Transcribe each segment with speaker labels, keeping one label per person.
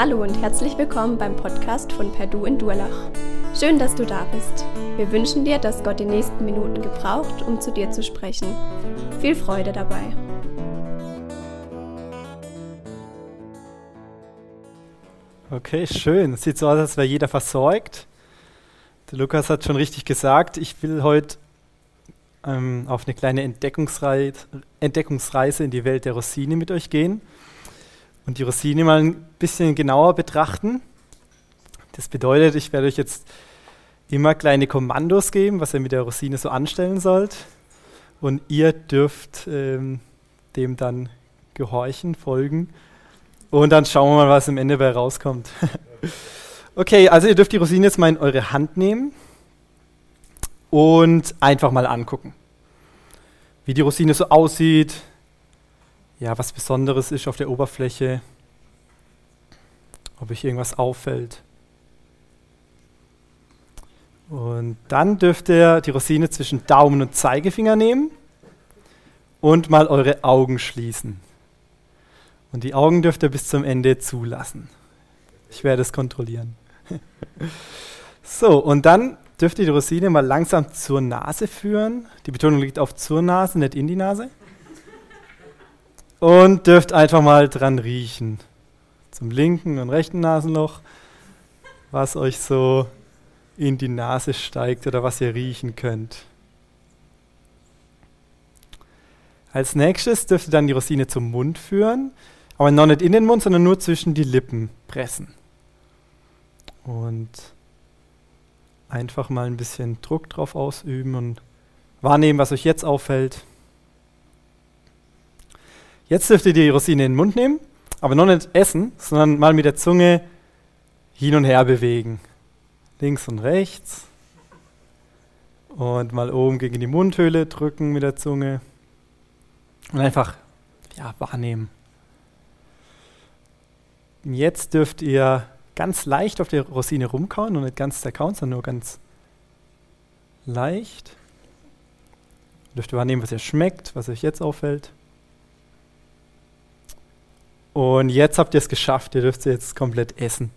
Speaker 1: Hallo und herzlich willkommen beim Podcast von Perdu in Durlach. Schön, dass du da bist. Wir wünschen dir, dass Gott die nächsten Minuten gebraucht, um zu dir zu sprechen. Viel Freude dabei.
Speaker 2: Okay, schön. Sieht so aus, als wäre jeder versorgt. Der Lukas hat schon richtig gesagt, ich will heute ähm, auf eine kleine Entdeckungsreise, Entdeckungsreise in die Welt der Rosine mit euch gehen und die Rosine mal ein bisschen genauer betrachten. Das bedeutet, ich werde euch jetzt immer kleine Kommandos geben, was ihr mit der Rosine so anstellen sollt. Und ihr dürft ähm, dem dann gehorchen, folgen. Und dann schauen wir mal, was am Ende bei rauskommt. okay, also ihr dürft die Rosine jetzt mal in eure Hand nehmen und einfach mal angucken. Wie die Rosine so aussieht, ja, was Besonderes ist auf der Oberfläche, ob euch irgendwas auffällt. Und dann dürft ihr die Rosine zwischen Daumen und Zeigefinger nehmen und mal eure Augen schließen. Und die Augen dürft ihr bis zum Ende zulassen. Ich werde es kontrollieren. so, und dann dürft ihr die Rosine mal langsam zur Nase führen. Die Betonung liegt auf zur Nase, nicht in die Nase. Und dürft einfach mal dran riechen. Zum linken und rechten Nasenloch, was euch so in die Nase steigt oder was ihr riechen könnt. Als nächstes dürft ihr dann die Rosine zum Mund führen, aber noch nicht in den Mund, sondern nur zwischen die Lippen pressen. Und einfach mal ein bisschen Druck drauf ausüben und wahrnehmen, was euch jetzt auffällt. Jetzt dürft ihr die Rosine in den Mund nehmen, aber noch nicht essen, sondern mal mit der Zunge hin und her bewegen. Links und rechts. Und mal oben gegen die Mundhöhle drücken mit der Zunge. Und einfach ja, wahrnehmen. Jetzt dürft ihr ganz leicht auf der Rosine rumkauen und nicht ganz zerkauen, sondern nur ganz leicht. Dürft ihr wahrnehmen, was ihr schmeckt, was euch jetzt auffällt. Und jetzt habt ihr es geschafft, ihr dürft sie jetzt komplett essen.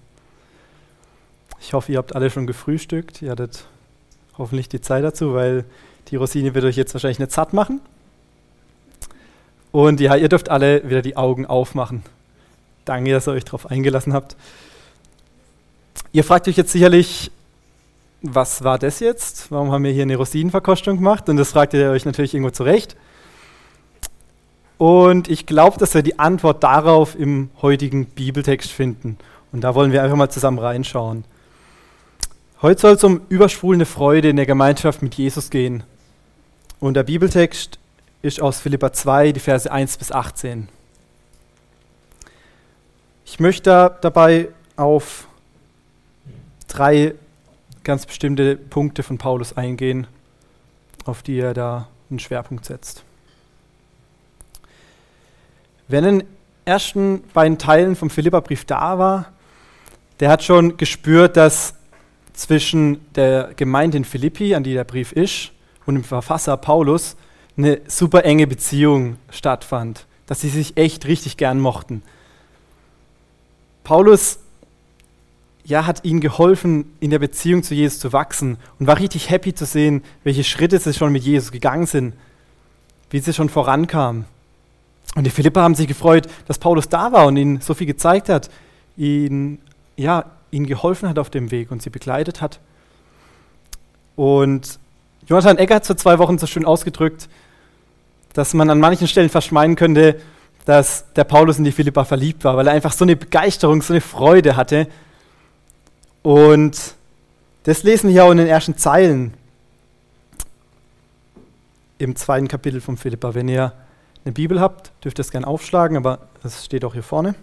Speaker 2: Ich hoffe, ihr habt alle schon gefrühstückt. Ihr hattet hoffentlich die Zeit dazu, weil die Rosine wird euch jetzt wahrscheinlich nicht satt machen. Und ja, ihr dürft alle wieder die Augen aufmachen. Danke, dass ihr euch darauf eingelassen habt. Ihr fragt euch jetzt sicherlich, was war das jetzt? Warum haben wir hier eine Rosinenverkostung gemacht? Und das fragt ihr euch natürlich irgendwo zurecht. Und ich glaube, dass wir die Antwort darauf im heutigen Bibeltext finden. Und da wollen wir einfach mal zusammen reinschauen. Heute soll es um übersprudelnde Freude in der Gemeinschaft mit Jesus gehen. Und der Bibeltext ist aus Philippa 2, die Verse 1 bis 18. Ich möchte dabei auf drei ganz bestimmte Punkte von Paulus eingehen, auf die er da einen Schwerpunkt setzt. Wer in den ersten beiden Teilen vom Philipperbrief da war, der hat schon gespürt, dass zwischen der Gemeinde in Philippi, an die der Brief ist, und dem Verfasser Paulus eine super enge Beziehung stattfand, dass sie sich echt richtig gern mochten. Paulus ja, hat ihnen geholfen, in der Beziehung zu Jesus zu wachsen und war richtig happy zu sehen, welche Schritte sie schon mit Jesus gegangen sind, wie sie schon vorankamen. Und die Philipper haben sich gefreut, dass Paulus da war und ihnen so viel gezeigt hat, ihnen, ja, ihnen geholfen hat auf dem Weg und sie begleitet hat. Und Jonathan Egger hat vor zwei Wochen so schön ausgedrückt, dass man an manchen Stellen fast könnte, dass der Paulus in die Philippa verliebt war, weil er einfach so eine Begeisterung, so eine Freude hatte. Und das lesen wir auch in den ersten Zeilen im zweiten Kapitel von Philippa. Wenn ihr eine Bibel habt, dürft ihr es gerne aufschlagen, aber es steht auch hier vorne.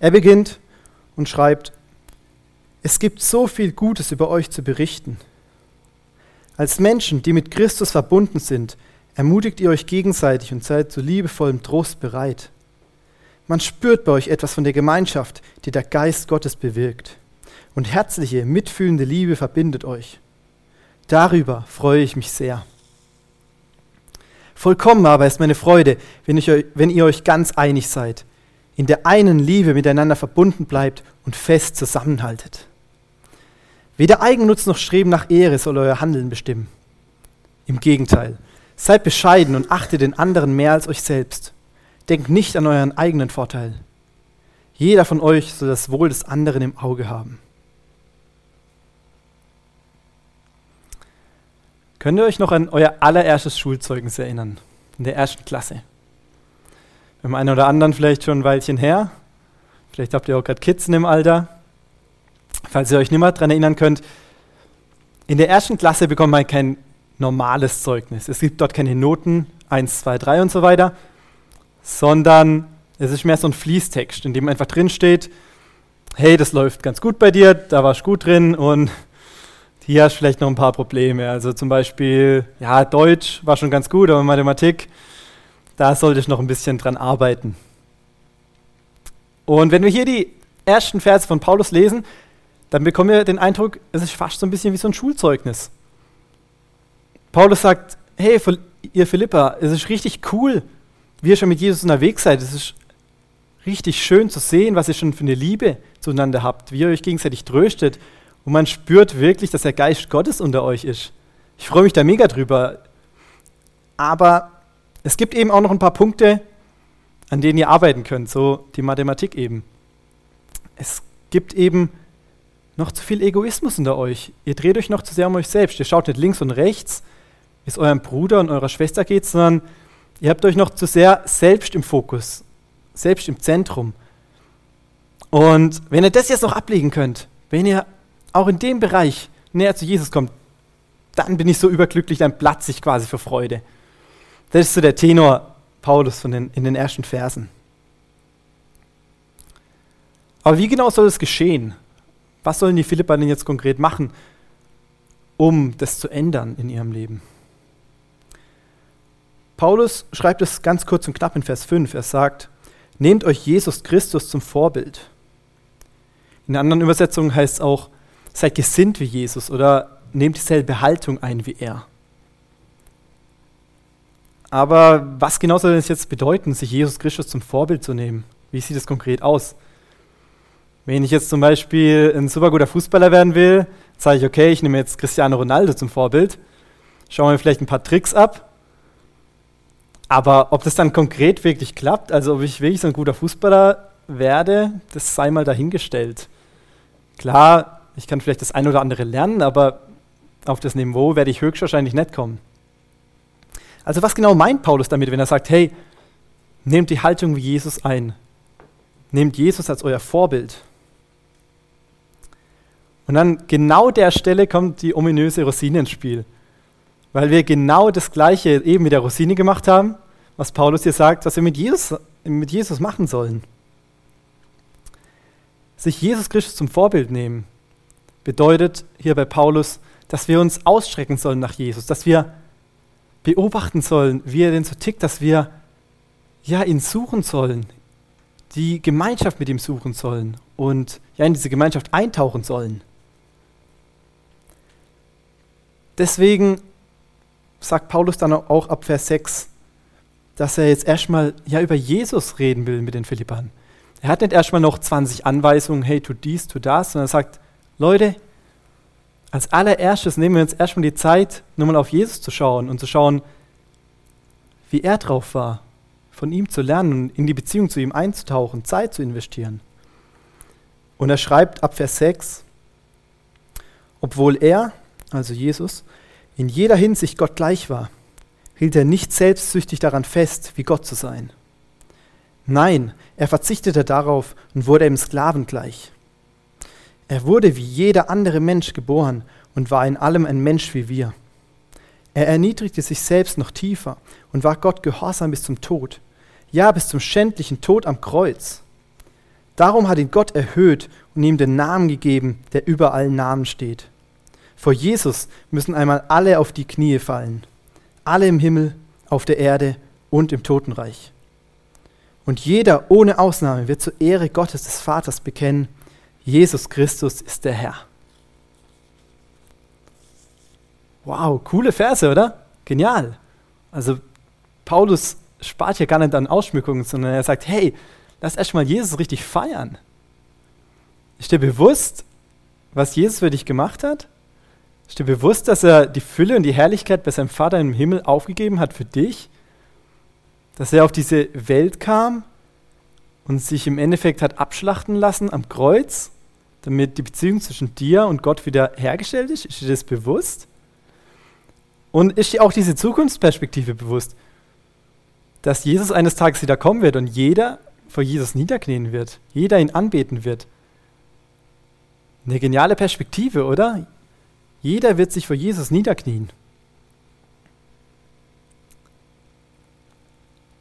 Speaker 2: Er beginnt und schreibt, es gibt so viel Gutes über euch zu berichten. Als Menschen, die mit Christus verbunden sind, ermutigt ihr euch gegenseitig und seid zu liebevollem Trost bereit. Man spürt bei euch etwas von der Gemeinschaft, die der Geist Gottes bewirkt. Und herzliche, mitfühlende Liebe verbindet euch. Darüber freue ich mich sehr. Vollkommen aber ist meine Freude, wenn, ich, wenn ihr euch ganz einig seid. in der einen Liebe miteinander verbunden bleibt und fest zusammenhaltet. Weder Eigennutz noch Streben nach Ehre soll euer Handeln bestimmen. Im Gegenteil, seid bescheiden und achtet den anderen mehr als euch selbst. Denkt nicht an euren eigenen Vorteil. Jeder von euch soll das Wohl des anderen im Auge haben. Könnt ihr euch noch an euer allererstes Schulzeugnis erinnern? In der ersten Klasse. Beim einen oder anderen vielleicht schon ein Weilchen her. Vielleicht habt ihr auch gerade Kids in dem Alter. Falls ihr euch nicht mehr daran erinnern könnt, in der ersten Klasse bekommt man kein normales Zeugnis. Es gibt dort keine Noten 1, 2, 3 und so weiter, sondern es ist mehr so ein Fließtext, in dem einfach drin steht, hey, das läuft ganz gut bei dir, da warst du gut drin und hier hast du vielleicht noch ein paar Probleme. Also zum Beispiel, ja, Deutsch war schon ganz gut, aber Mathematik, da sollte ich noch ein bisschen dran arbeiten. Und wenn wir hier die ersten Verse von Paulus lesen, dann bekommen wir den Eindruck, es ist fast so ein bisschen wie so ein Schulzeugnis. Paulus sagt, hey, ihr Philippa, es ist richtig cool, wie ihr schon mit Jesus unterwegs seid. Es ist richtig schön zu sehen, was ihr schon für eine Liebe zueinander habt, wie ihr euch gegenseitig tröstet. Und man spürt wirklich, dass der Geist Gottes unter euch ist. Ich freue mich da mega drüber. Aber es gibt eben auch noch ein paar Punkte, an denen ihr arbeiten könnt, so die Mathematik eben. Es gibt eben noch zu viel Egoismus unter euch. Ihr dreht euch noch zu sehr um euch selbst. Ihr schaut nicht links und rechts, wie es eurem Bruder und eurer Schwester geht, sondern ihr habt euch noch zu sehr selbst im Fokus, selbst im Zentrum. Und wenn ihr das jetzt noch ablegen könnt, wenn ihr auch in dem Bereich näher zu Jesus kommt, dann bin ich so überglücklich, dann platze ich quasi für Freude. Das ist so der Tenor Paulus den, in den ersten Versen. Aber wie genau soll das geschehen? Was sollen die Philippa denn jetzt konkret machen, um das zu ändern in ihrem Leben? Paulus schreibt es ganz kurz und knapp in Vers 5. Er sagt, nehmt euch Jesus Christus zum Vorbild. In anderen Übersetzungen heißt es auch, seid gesinnt wie Jesus oder nehmt dieselbe Haltung ein wie er. Aber was genau soll das jetzt bedeuten, sich Jesus Christus zum Vorbild zu nehmen? Wie sieht es konkret aus? Wenn ich jetzt zum Beispiel ein super guter Fußballer werden will, sage ich, okay, ich nehme jetzt Cristiano Ronaldo zum Vorbild, schaue mir vielleicht ein paar Tricks ab. Aber ob das dann konkret wirklich klappt, also ob ich wirklich so ein guter Fußballer werde, das sei mal dahingestellt. Klar, ich kann vielleicht das ein oder andere lernen, aber auf das Niveau werde ich höchstwahrscheinlich nicht kommen. Also was genau meint Paulus damit, wenn er sagt, hey, nehmt die Haltung wie Jesus ein. Nehmt Jesus als euer Vorbild. Und an genau der Stelle kommt die ominöse Rosine ins Spiel. Weil wir genau das Gleiche eben mit der Rosine gemacht haben, was Paulus hier sagt, was wir mit Jesus, mit Jesus machen sollen. Sich Jesus Christus zum Vorbild nehmen, bedeutet hier bei Paulus, dass wir uns ausstrecken sollen nach Jesus, dass wir beobachten sollen, wie er denn so tickt, dass wir ja ihn suchen sollen, die Gemeinschaft mit ihm suchen sollen und ja in diese Gemeinschaft eintauchen sollen. Deswegen sagt Paulus dann auch ab Vers 6, dass er jetzt erstmal ja über Jesus reden will mit den Philippern. Er hat nicht erstmal noch 20 Anweisungen, hey, tu dies, tu das, sondern er sagt, Leute, als allererstes nehmen wir uns erstmal die Zeit, nur mal auf Jesus zu schauen und zu schauen, wie er drauf war, von ihm zu lernen und in die Beziehung zu ihm einzutauchen, Zeit zu investieren. Und er schreibt ab Vers 6, obwohl er, also Jesus, in jeder Hinsicht Gott gleich war, hielt er nicht selbstsüchtig daran fest, wie Gott zu sein. Nein, er verzichtete darauf und wurde ihm Sklaven gleich. Er wurde wie jeder andere Mensch geboren und war in allem ein Mensch wie wir. Er erniedrigte sich selbst noch tiefer und war Gott gehorsam bis zum Tod, ja bis zum schändlichen Tod am Kreuz. Darum hat ihn Gott erhöht und ihm den Namen gegeben, der über allen Namen steht vor Jesus müssen einmal alle auf die Knie fallen. Alle im Himmel, auf der Erde und im Totenreich. Und jeder ohne Ausnahme wird zur Ehre Gottes des Vaters bekennen, Jesus Christus ist der Herr. Wow, coole Verse, oder? Genial. Also Paulus spart hier gar nicht an Ausschmückungen, sondern er sagt, hey, lass erstmal Jesus richtig feiern. Ist dir bewusst, was Jesus für dich gemacht hat? Ist dir bewusst, dass er die Fülle und die Herrlichkeit bei seinem Vater im Himmel aufgegeben hat für dich? Dass er auf diese Welt kam und sich im Endeffekt hat abschlachten lassen am Kreuz, damit die Beziehung zwischen dir und Gott wieder hergestellt ist? Ist dir das bewusst? Und ist dir auch diese Zukunftsperspektive bewusst, dass Jesus eines Tages wieder kommen wird und jeder vor Jesus niederknien wird, jeder ihn anbeten wird? Eine geniale Perspektive, oder? Jeder wird sich vor Jesus niederknien.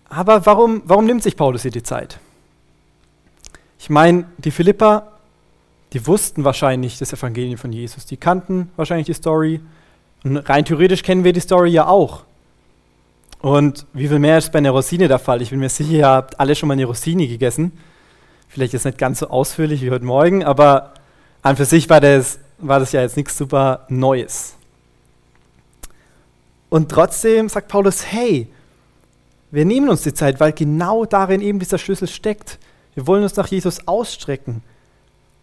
Speaker 2: Aber warum, warum nimmt sich Paulus hier die Zeit? Ich meine, die Philippa, die wussten wahrscheinlich das Evangelium von Jesus. Die kannten wahrscheinlich die Story. Und rein theoretisch kennen wir die Story ja auch. Und wie viel mehr ist bei einer Rosine der Fall? Ich bin mir sicher, ihr habt alle schon mal eine Rosine gegessen. Vielleicht ist nicht ganz so ausführlich wie heute Morgen, aber an für sich war das, war das ja jetzt nichts super Neues. Und trotzdem sagt Paulus, hey, wir nehmen uns die Zeit, weil genau darin eben dieser Schlüssel steckt. Wir wollen uns nach Jesus ausstrecken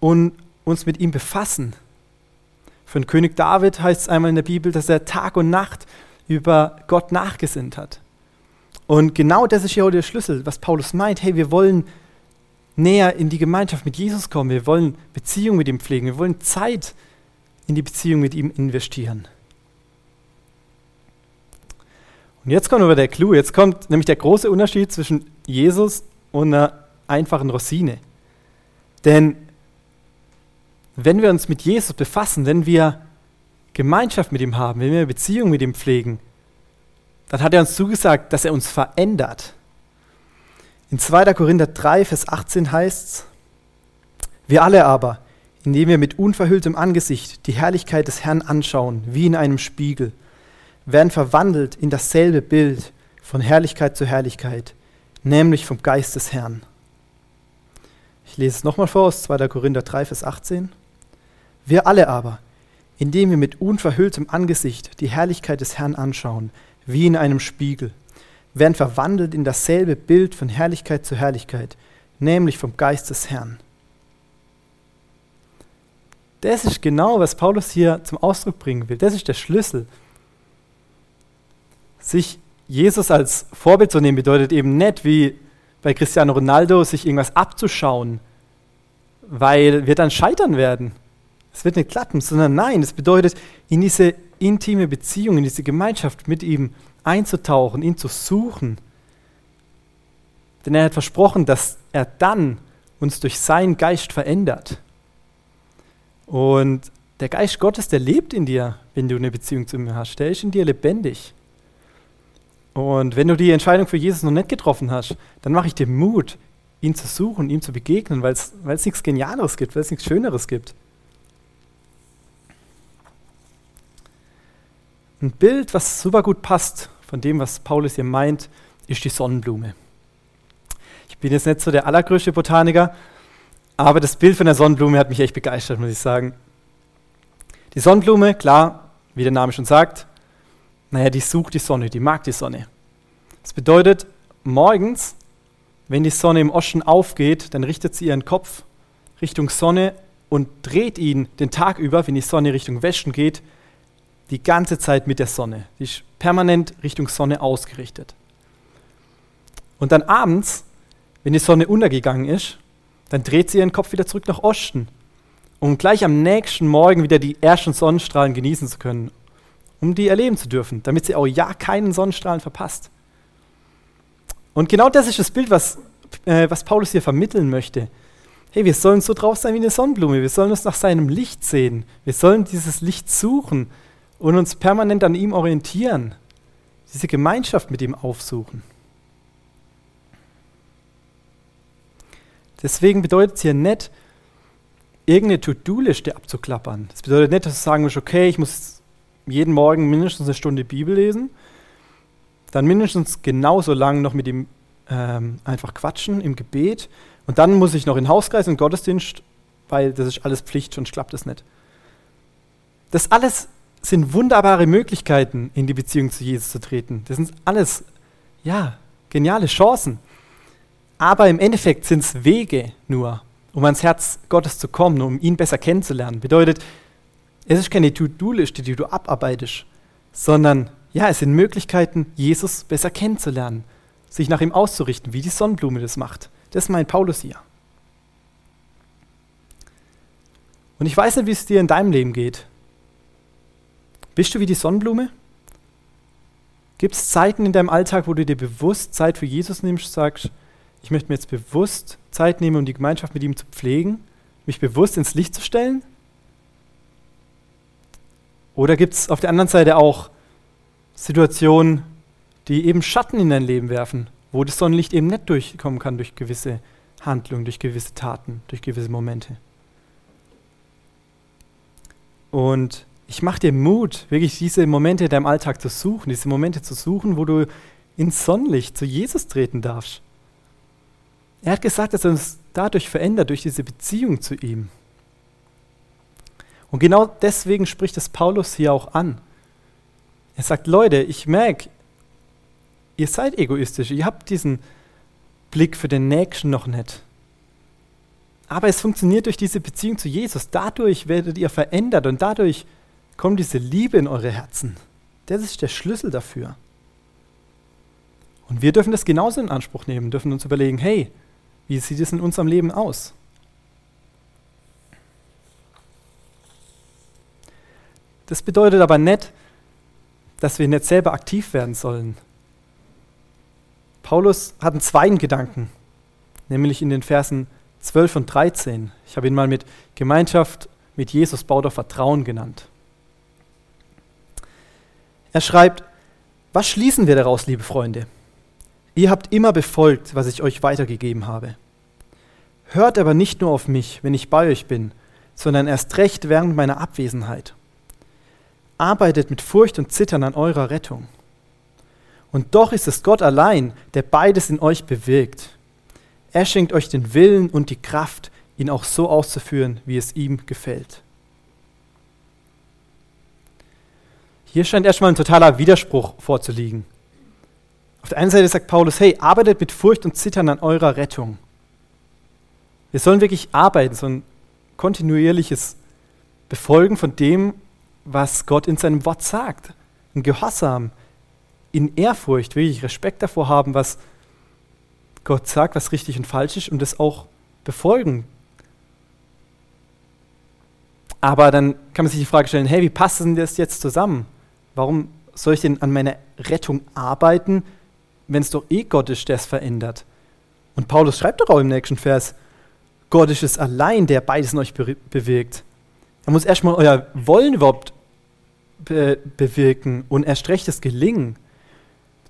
Speaker 2: und uns mit ihm befassen. Den König David heißt es einmal in der Bibel, dass er Tag und Nacht über Gott nachgesinnt hat. Und genau das ist ja auch der Schlüssel, was Paulus meint. Hey, wir wollen näher in die Gemeinschaft mit Jesus kommen. Wir wollen Beziehung mit ihm pflegen. Wir wollen Zeit in die Beziehung mit ihm investieren. Und jetzt kommt aber der Clou. Jetzt kommt nämlich der große Unterschied zwischen Jesus und einer einfachen Rosine. Denn wenn wir uns mit Jesus befassen, wenn wir Gemeinschaft mit ihm haben, wenn wir Beziehung mit ihm pflegen, dann hat er uns zugesagt, dass er uns verändert. In 2. Korinther 3, Vers 18 heißt es, wir alle aber, indem wir mit unverhülltem Angesicht die Herrlichkeit des Herrn anschauen, wie in einem Spiegel, werden verwandelt in dasselbe Bild von Herrlichkeit zu Herrlichkeit, nämlich vom Geist des Herrn. Ich lese es nochmal vor aus 2. Korinther 3, Vers 18. Wir alle aber, indem wir mit unverhülltem Angesicht die Herrlichkeit des Herrn anschauen, wie in einem Spiegel, werden verwandelt in dasselbe Bild von Herrlichkeit zu Herrlichkeit, nämlich vom Geist des Herrn. Das ist genau, was Paulus hier zum Ausdruck bringen will. Das ist der Schlüssel. Sich Jesus als Vorbild zu nehmen, bedeutet eben nicht wie bei Cristiano Ronaldo, sich irgendwas abzuschauen, weil wir dann scheitern werden. Es wird nicht klappen, sondern nein, es bedeutet, in diese intime Beziehung, in diese Gemeinschaft mit ihm einzutauchen, ihn zu suchen. Denn er hat versprochen, dass er dann uns durch seinen Geist verändert. Und der Geist Gottes, der lebt in dir, wenn du eine Beziehung zu ihm hast. Der ist in dir lebendig. Und wenn du die Entscheidung für Jesus noch nicht getroffen hast, dann mache ich dir Mut, ihn zu suchen, ihm zu begegnen, weil es nichts Genialeres gibt, weil es nichts Schöneres gibt. Ein Bild, was super gut passt von dem, was Paulus hier meint, ist die Sonnenblume. Ich bin jetzt nicht so der allergrößte Botaniker, aber das Bild von der Sonnenblume hat mich echt begeistert, muss ich sagen. Die Sonnenblume, klar, wie der Name schon sagt, naja, die sucht die Sonne, die mag die Sonne. Das bedeutet, morgens, wenn die Sonne im Osten aufgeht, dann richtet sie ihren Kopf Richtung Sonne und dreht ihn den Tag über, wenn die Sonne Richtung Westen geht, die ganze Zeit mit der Sonne. Die ist permanent Richtung Sonne ausgerichtet. Und dann abends, wenn die Sonne untergegangen ist, dann dreht sie ihren Kopf wieder zurück nach Osten, um gleich am nächsten Morgen wieder die ersten Sonnenstrahlen genießen zu können, um die erleben zu dürfen, damit sie auch ja keinen Sonnenstrahlen verpasst. Und genau das ist das Bild, was, äh, was Paulus hier vermitteln möchte. Hey, wir sollen so drauf sein wie eine Sonnenblume. Wir sollen uns nach seinem Licht sehen. Wir sollen dieses Licht suchen und uns permanent an ihm orientieren, diese Gemeinschaft mit ihm aufsuchen. Deswegen bedeutet es hier nicht, irgendeine To-Do-Liste abzuklappern. Das bedeutet nicht, dass du sagen musst, okay, ich muss jeden Morgen mindestens eine Stunde Bibel lesen, dann mindestens genauso lang noch mit ihm ähm, einfach quatschen im Gebet und dann muss ich noch in Hauskreis und Gottesdienst, weil das ist alles Pflicht, sonst klappt das nicht. Das alles sind wunderbare Möglichkeiten, in die Beziehung zu Jesus zu treten. Das sind alles, ja, geniale Chancen. Aber im Endeffekt sind es Wege nur, um ans Herz Gottes zu kommen, um ihn besser kennenzulernen. Bedeutet, es ist keine To-Do-Liste, die du abarbeitest, sondern ja, es sind Möglichkeiten, Jesus besser kennenzulernen, sich nach ihm auszurichten, wie die Sonnenblume das macht. Das meint Paulus hier. Und ich weiß nicht, wie es dir in deinem Leben geht. Bist du wie die Sonnenblume? Gibt es Zeiten in deinem Alltag, wo du dir bewusst Zeit für Jesus nimmst, sagst, ich möchte mir jetzt bewusst Zeit nehmen, um die Gemeinschaft mit ihm zu pflegen, mich bewusst ins Licht zu stellen? Oder gibt es auf der anderen Seite auch Situationen, die eben Schatten in dein Leben werfen, wo das Sonnenlicht eben nicht durchkommen kann durch gewisse Handlungen, durch gewisse Taten, durch gewisse Momente? Und ich mache dir Mut, wirklich diese Momente in deinem Alltag zu suchen, diese Momente zu suchen, wo du ins Sonnenlicht zu Jesus treten darfst. Er hat gesagt, dass er uns dadurch verändert, durch diese Beziehung zu ihm. Und genau deswegen spricht es Paulus hier auch an. Er sagt, Leute, ich merke, ihr seid egoistisch, ihr habt diesen Blick für den Nächsten noch nicht. Aber es funktioniert durch diese Beziehung zu Jesus. Dadurch werdet ihr verändert und dadurch kommt diese Liebe in eure Herzen. Das ist der Schlüssel dafür. Und wir dürfen das genauso in Anspruch nehmen, dürfen uns überlegen, hey, wie sieht es in unserem Leben aus? Das bedeutet aber nicht, dass wir nicht selber aktiv werden sollen. Paulus hat einen zweiten Gedanken, nämlich in den Versen 12 und 13. Ich habe ihn mal mit Gemeinschaft mit Jesus baut auf Vertrauen genannt. Er schreibt, was schließen wir daraus, liebe Freunde? Ihr habt immer befolgt, was ich euch weitergegeben habe. Hört aber nicht nur auf mich, wenn ich bei euch bin, sondern erst recht während meiner Abwesenheit. Arbeitet mit Furcht und Zittern an eurer Rettung. Und doch ist es Gott allein, der beides in euch bewirkt er schenkt euch den Willen und die Kraft, ihn auch so auszuführen, wie es ihm gefällt. Hier scheint erstmal ein totaler Widerspruch vorzuliegen. Auf der einen Seite sagt Paulus, hey, arbeitet mit Furcht und Zittern an eurer Rettung. Wir sollen wirklich arbeiten, so ein kontinuierliches Befolgen von dem, was Gott in seinem Wort sagt. Ein Gehorsam, in Ehrfurcht, wirklich Respekt davor haben, was Gott sagt, was richtig und falsch ist und das auch befolgen. Aber dann kann man sich die Frage stellen, hey, wie passt denn das jetzt zusammen? Warum soll ich denn an meiner Rettung arbeiten, wenn es doch eh Gott ist, der es verändert? Und Paulus schreibt doch auch im nächsten Vers, Gott ist es allein, der beides in euch be bewirkt. Er muss erstmal euer Wollen überhaupt be bewirken und erst recht das Gelingen.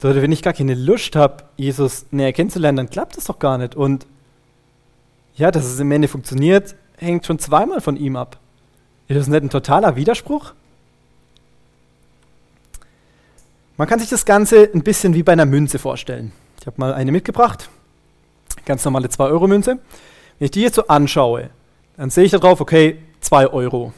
Speaker 2: Leute, wenn ich gar keine Lust habe, Jesus näher kennenzulernen, dann klappt das doch gar nicht. Und ja, dass es im Ende funktioniert, hängt schon zweimal von ihm ab. Ist das nicht ein totaler Widerspruch? Man kann sich das Ganze ein bisschen wie bei einer Münze vorstellen. Ich habe mal eine mitgebracht, ganz normale 2-Euro-Münze. Wenn ich die jetzt so anschaue, dann sehe ich da drauf, okay, 2 Euro.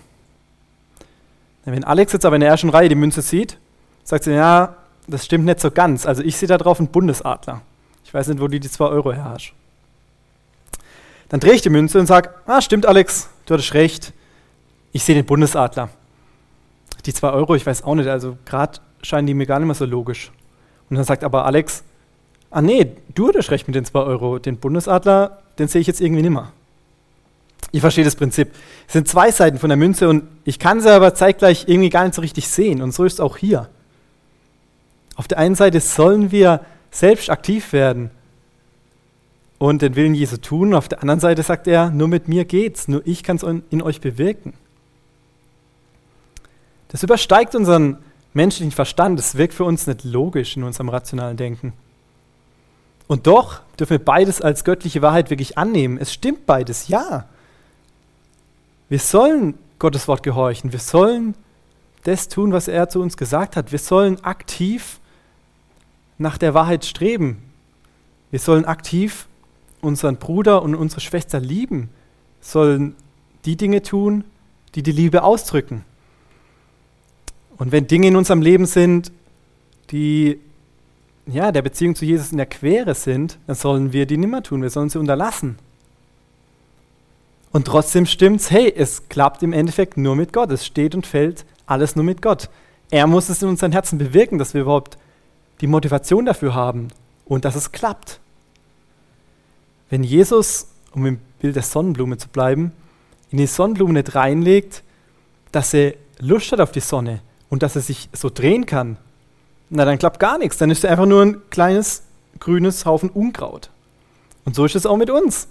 Speaker 2: Wenn Alex jetzt aber in der ersten Reihe die Münze sieht, sagt sie, ja, das stimmt nicht so ganz. Also ich sehe da drauf einen Bundesadler. Ich weiß nicht, wo du die 2 Euro her hast. Dann drehe ich die Münze und sage, ah, stimmt Alex, du hattest recht. Ich sehe den Bundesadler. Die 2 Euro, ich weiß auch nicht, also gerade scheinen die mir gar nicht mehr so logisch. Und dann sagt aber Alex, ah nee, du hattest recht mit den 2 Euro. Den Bundesadler, den sehe ich jetzt irgendwie nicht mehr. Ich verstehe das Prinzip. Es sind zwei Seiten von der Münze und ich kann sie aber zeitgleich irgendwie gar nicht so richtig sehen. Und so ist es auch hier. Auf der einen Seite sollen wir selbst aktiv werden und den Willen Jesu tun. Auf der anderen Seite sagt er, nur mit mir geht's, nur ich kann es in euch bewirken. Das übersteigt unseren menschlichen Verstand. Das wirkt für uns nicht logisch in unserem rationalen Denken. Und doch dürfen wir beides als göttliche Wahrheit wirklich annehmen. Es stimmt beides, ja. Wir sollen Gottes Wort gehorchen. Wir sollen das tun, was er zu uns gesagt hat. Wir sollen aktiv nach der Wahrheit streben. Wir sollen aktiv unseren Bruder und unsere Schwester lieben, sollen die Dinge tun, die die Liebe ausdrücken. Und wenn Dinge in unserem Leben sind, die ja, der Beziehung zu Jesus in der Quere sind, dann sollen wir die nimmer tun, wir sollen sie unterlassen. Und trotzdem stimmt's, hey, es klappt im Endeffekt nur mit Gott. Es steht und fällt alles nur mit Gott. Er muss es in unseren Herzen bewirken, dass wir überhaupt die Motivation dafür haben und dass es klappt. Wenn Jesus, um im Bild der Sonnenblume zu bleiben, in die Sonnenblume nicht reinlegt, dass er Lust hat auf die Sonne und dass er sich so drehen kann, na dann klappt gar nichts. Dann ist er einfach nur ein kleines grünes Haufen Unkraut. Und so ist es auch mit uns.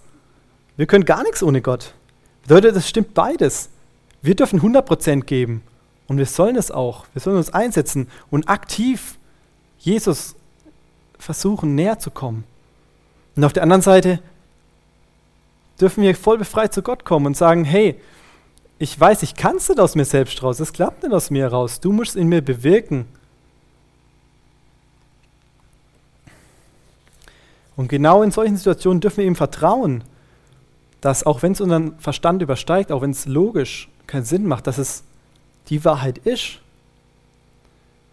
Speaker 2: Wir können gar nichts ohne Gott. Bedeutet, das stimmt beides. Wir dürfen 100% geben und wir sollen es auch. Wir sollen uns einsetzen und aktiv Jesus versuchen, näher zu kommen. Und auf der anderen Seite dürfen wir voll befreit zu Gott kommen und sagen, hey, ich weiß, ich kann es nicht aus mir selbst raus, es klappt nicht aus mir raus, du musst in mir bewirken. Und genau in solchen Situationen dürfen wir ihm vertrauen, dass auch wenn es unseren Verstand übersteigt, auch wenn es logisch keinen Sinn macht, dass es die Wahrheit ist.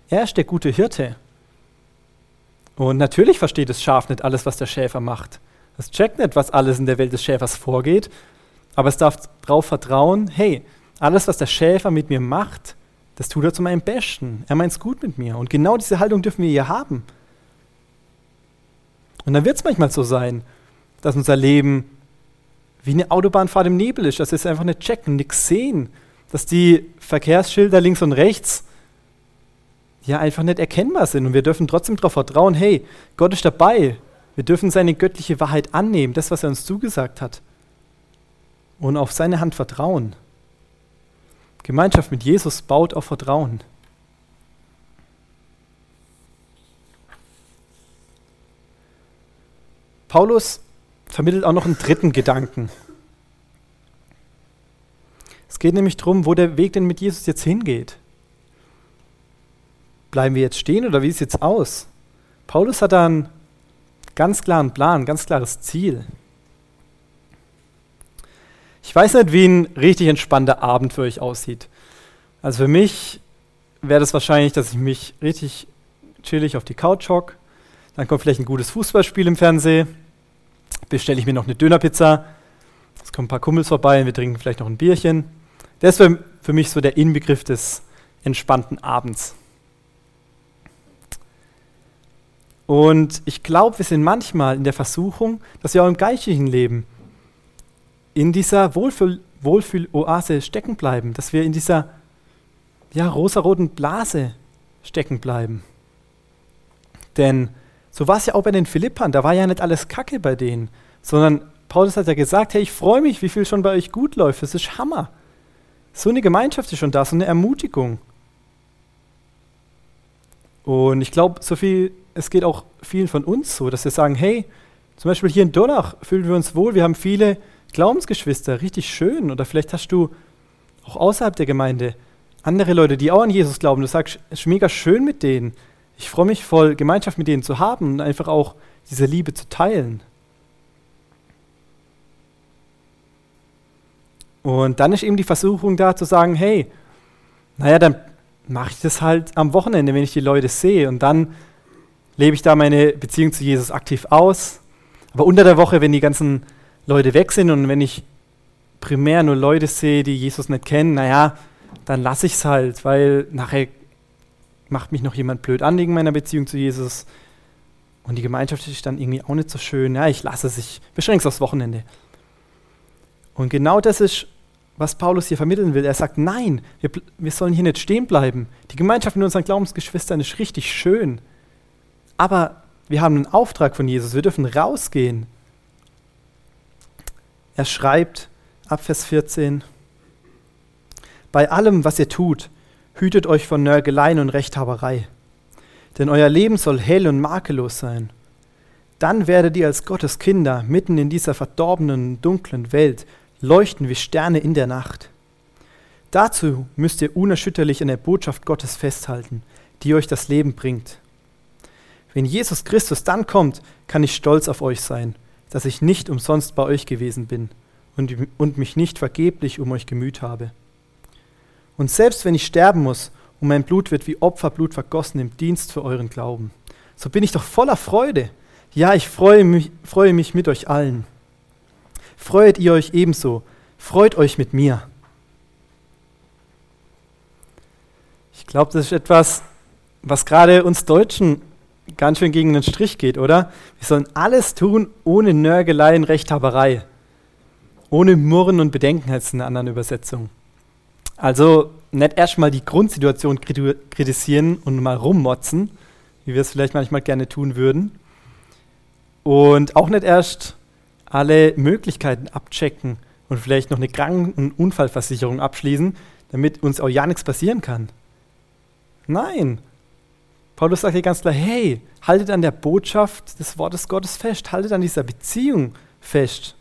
Speaker 2: Er ist der gute Hirte. Und natürlich versteht das Schaf nicht alles, was der Schäfer macht. Es checkt nicht, was alles in der Welt des Schäfers vorgeht, aber es darf darauf vertrauen, hey, alles, was der Schäfer mit mir macht, das tut er zu meinem Besten. Er meint es gut mit mir. Und genau diese Haltung dürfen wir hier haben. Und dann wird es manchmal so sein, dass unser Leben wie eine Autobahnfahrt im Nebel ist, dass wir es einfach nicht checken, nichts sehen, dass die Verkehrsschilder links und rechts ja einfach nicht erkennbar sind. Und wir dürfen trotzdem darauf vertrauen, hey, Gott ist dabei. Wir dürfen seine göttliche Wahrheit annehmen, das, was er uns zugesagt hat. Und auf seine Hand vertrauen. Gemeinschaft mit Jesus baut auf Vertrauen. Paulus vermittelt auch noch einen dritten Gedanken. Es geht nämlich darum, wo der Weg denn mit Jesus jetzt hingeht. Bleiben wir jetzt stehen oder wie sieht es jetzt aus? Paulus hat da einen ganz klaren Plan, ein ganz klares Ziel. Ich weiß nicht, wie ein richtig entspannter Abend für euch aussieht. Also für mich wäre das wahrscheinlich, dass ich mich richtig chillig auf die Couch hocke. Dann kommt vielleicht ein gutes Fußballspiel im Fernsehen. Bestelle ich mir noch eine Dönerpizza. Es kommen ein paar Kumpels vorbei und wir trinken vielleicht noch ein Bierchen. Das wäre für mich so der Inbegriff des entspannten Abends. Und ich glaube, wir sind manchmal in der Versuchung, dass wir auch im geistlichen Leben in dieser Wohlfühl Wohlfühl-Oase stecken bleiben, dass wir in dieser ja, rosaroten Blase stecken bleiben. Denn so war es ja auch bei den Philippern, da war ja nicht alles Kacke bei denen, sondern Paulus hat ja gesagt, hey, ich freue mich, wie viel schon bei euch gut läuft, das ist Hammer. So eine Gemeinschaft ist schon da, so eine Ermutigung. Und ich glaube, so viel, es geht auch vielen von uns so, dass wir sagen, hey, zum Beispiel hier in Donach fühlen wir uns wohl, wir haben viele Glaubensgeschwister, richtig schön. Oder vielleicht hast du auch außerhalb der Gemeinde andere Leute, die auch an Jesus glauben. Du sagst, es ist mega schön mit denen. Ich freue mich voll, Gemeinschaft mit denen zu haben und einfach auch diese Liebe zu teilen. Und dann ist eben die Versuchung da zu sagen, hey, naja, dann mache ich das halt am Wochenende, wenn ich die Leute sehe. Und dann lebe ich da meine Beziehung zu Jesus aktiv aus. Aber unter der Woche, wenn die ganzen Leute weg sind und wenn ich primär nur Leute sehe, die Jesus nicht kennen, naja, dann lasse ich es halt, weil nachher macht mich noch jemand blöd an wegen meiner Beziehung zu Jesus. Und die Gemeinschaft ist dann irgendwie auch nicht so schön. Ja, ich lasse es, ich beschränke es aufs Wochenende. Und genau das ist, was Paulus hier vermitteln will. Er sagt, nein, wir, wir sollen hier nicht stehen bleiben. Die Gemeinschaft mit unseren Glaubensgeschwistern ist richtig schön. Aber wir haben einen Auftrag von Jesus. Wir dürfen rausgehen. Er schreibt ab Vers 14, bei allem, was ihr tut, hütet euch von Nörgeleien und Rechthaberei. Denn euer Leben soll hell und makellos sein. Dann werdet ihr als Gottes Kinder mitten in dieser verdorbenen, dunklen Welt leuchten wie Sterne in der Nacht. Dazu müsst ihr unerschütterlich an der Botschaft Gottes festhalten, die euch das Leben bringt. Wenn Jesus Christus dann kommt, kann ich stolz auf euch sein, dass ich nicht umsonst bei euch gewesen bin und, und mich nicht vergeblich um euch gemüht habe. Und selbst wenn ich sterben muss und mein Blut wird wie Opferblut vergossen im Dienst für euren Glauben, so bin ich doch voller Freude. Ja, ich freue mich, freue mich mit euch allen. Freut ihr euch ebenso. Freut euch mit mir. Ich glaube, das ist etwas, was gerade uns Deutschen ganz schön gegen den Strich geht, oder? Wir sollen alles tun ohne Nörgelei und Rechthaberei. Ohne Murren und Bedenken heißt es in einer anderen Übersetzung. Also nicht erstmal die Grundsituation kritisieren und mal rummotzen, wie wir es vielleicht manchmal gerne tun würden. Und auch nicht erst alle Möglichkeiten abchecken und vielleicht noch eine Kranken- und Unfallversicherung abschließen, damit uns auch ja nichts passieren kann. Nein. Paulus sagt hier ganz klar, hey, haltet an der Botschaft des Wortes Gottes fest, haltet an dieser Beziehung fest.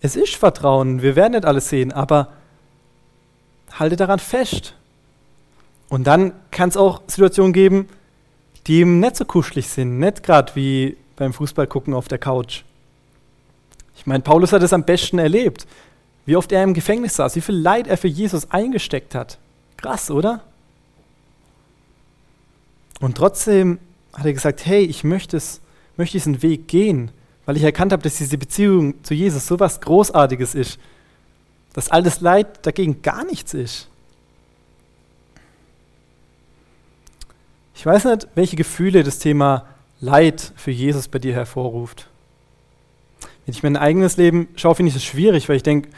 Speaker 2: Es ist Vertrauen, wir werden nicht alles sehen, aber haltet daran fest. Und dann kann es auch Situationen geben, die eben nicht so kuschelig sind, nicht gerade wie beim Fußball gucken auf der Couch. Ich meine, Paulus hat es am besten erlebt, wie oft er im Gefängnis saß, wie viel Leid er für Jesus eingesteckt hat. Krass, oder? Und trotzdem hat er gesagt, hey, ich möchte, es, möchte diesen Weg gehen, weil ich erkannt habe, dass diese Beziehung zu Jesus so was Großartiges ist, dass all das Leid dagegen gar nichts ist. Ich weiß nicht, welche Gefühle das Thema Leid für Jesus bei dir hervorruft. Wenn ich mein eigenes Leben schaue, finde ich es schwierig, weil ich denke,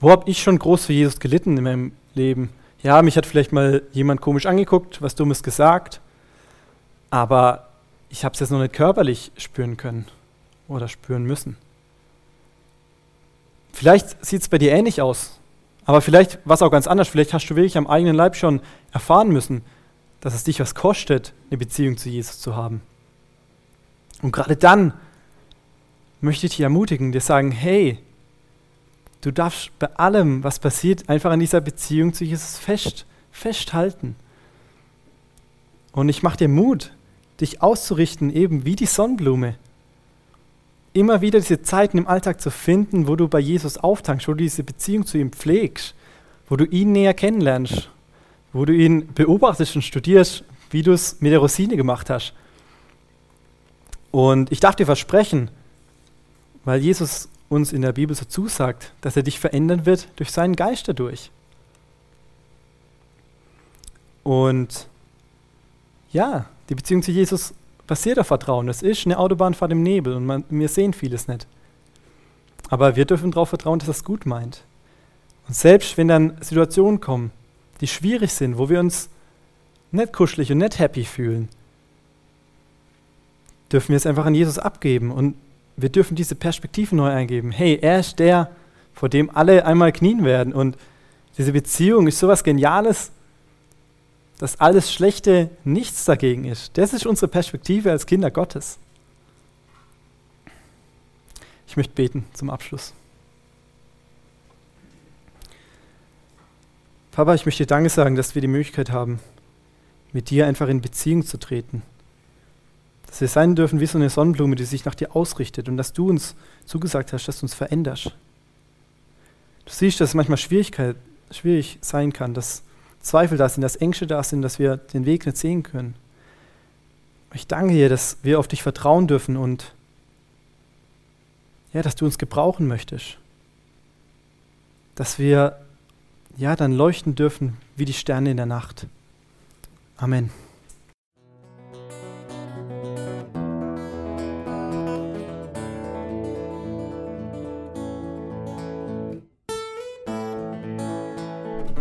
Speaker 2: wo habe ich schon groß für Jesus gelitten in meinem Leben? Ja, mich hat vielleicht mal jemand komisch angeguckt, was Dummes gesagt, aber ich habe es jetzt noch nicht körperlich spüren können oder spüren müssen. Vielleicht sieht es bei dir ähnlich aus, aber vielleicht war es auch ganz anders. Vielleicht hast du wirklich am eigenen Leib schon erfahren müssen, dass es dich was kostet, eine Beziehung zu Jesus zu haben. Und gerade dann möchte ich dich ermutigen, dir sagen, hey, du darfst bei allem, was passiert, einfach an dieser Beziehung zu Jesus fest, festhalten. Und ich mache dir Mut, dich auszurichten, eben wie die Sonnenblume. Immer wieder diese Zeiten im Alltag zu finden, wo du bei Jesus auftankst, wo du diese Beziehung zu ihm pflegst, wo du ihn näher kennenlernst, wo du ihn beobachtest und studierst, wie du es mit der Rosine gemacht hast. Und ich darf dir versprechen, weil Jesus uns in der Bibel so zusagt, dass er dich verändern wird durch seinen Geist dadurch. Und ja, die Beziehung zu Jesus basiert auf Vertrauen. Das ist eine Autobahnfahrt im Nebel und man, wir sehen vieles nicht. Aber wir dürfen darauf vertrauen, dass er es gut meint. Und selbst wenn dann Situationen kommen, die schwierig sind, wo wir uns nicht kuschelig und nicht happy fühlen, dürfen wir es einfach an Jesus abgeben und wir dürfen diese Perspektive neu eingeben. Hey, er ist der, vor dem alle einmal knien werden und diese Beziehung ist sowas Geniales, dass alles Schlechte nichts dagegen ist. Das ist unsere Perspektive als Kinder Gottes. Ich möchte beten zum Abschluss. Papa, ich möchte dir Danke sagen, dass wir die Möglichkeit haben, mit dir einfach in Beziehung zu treten. Dass wir sein dürfen wie so eine Sonnenblume, die sich nach dir ausrichtet und dass du uns zugesagt hast, dass du uns veränderst. Du siehst, dass es manchmal Schwierigkeit, schwierig sein kann, dass Zweifel da sind, dass Ängste da sind, dass wir den Weg nicht sehen können. Ich danke dir, dass wir auf dich vertrauen dürfen und ja, dass du uns gebrauchen möchtest. Dass wir ja dann leuchten dürfen wie die Sterne in der Nacht. Amen.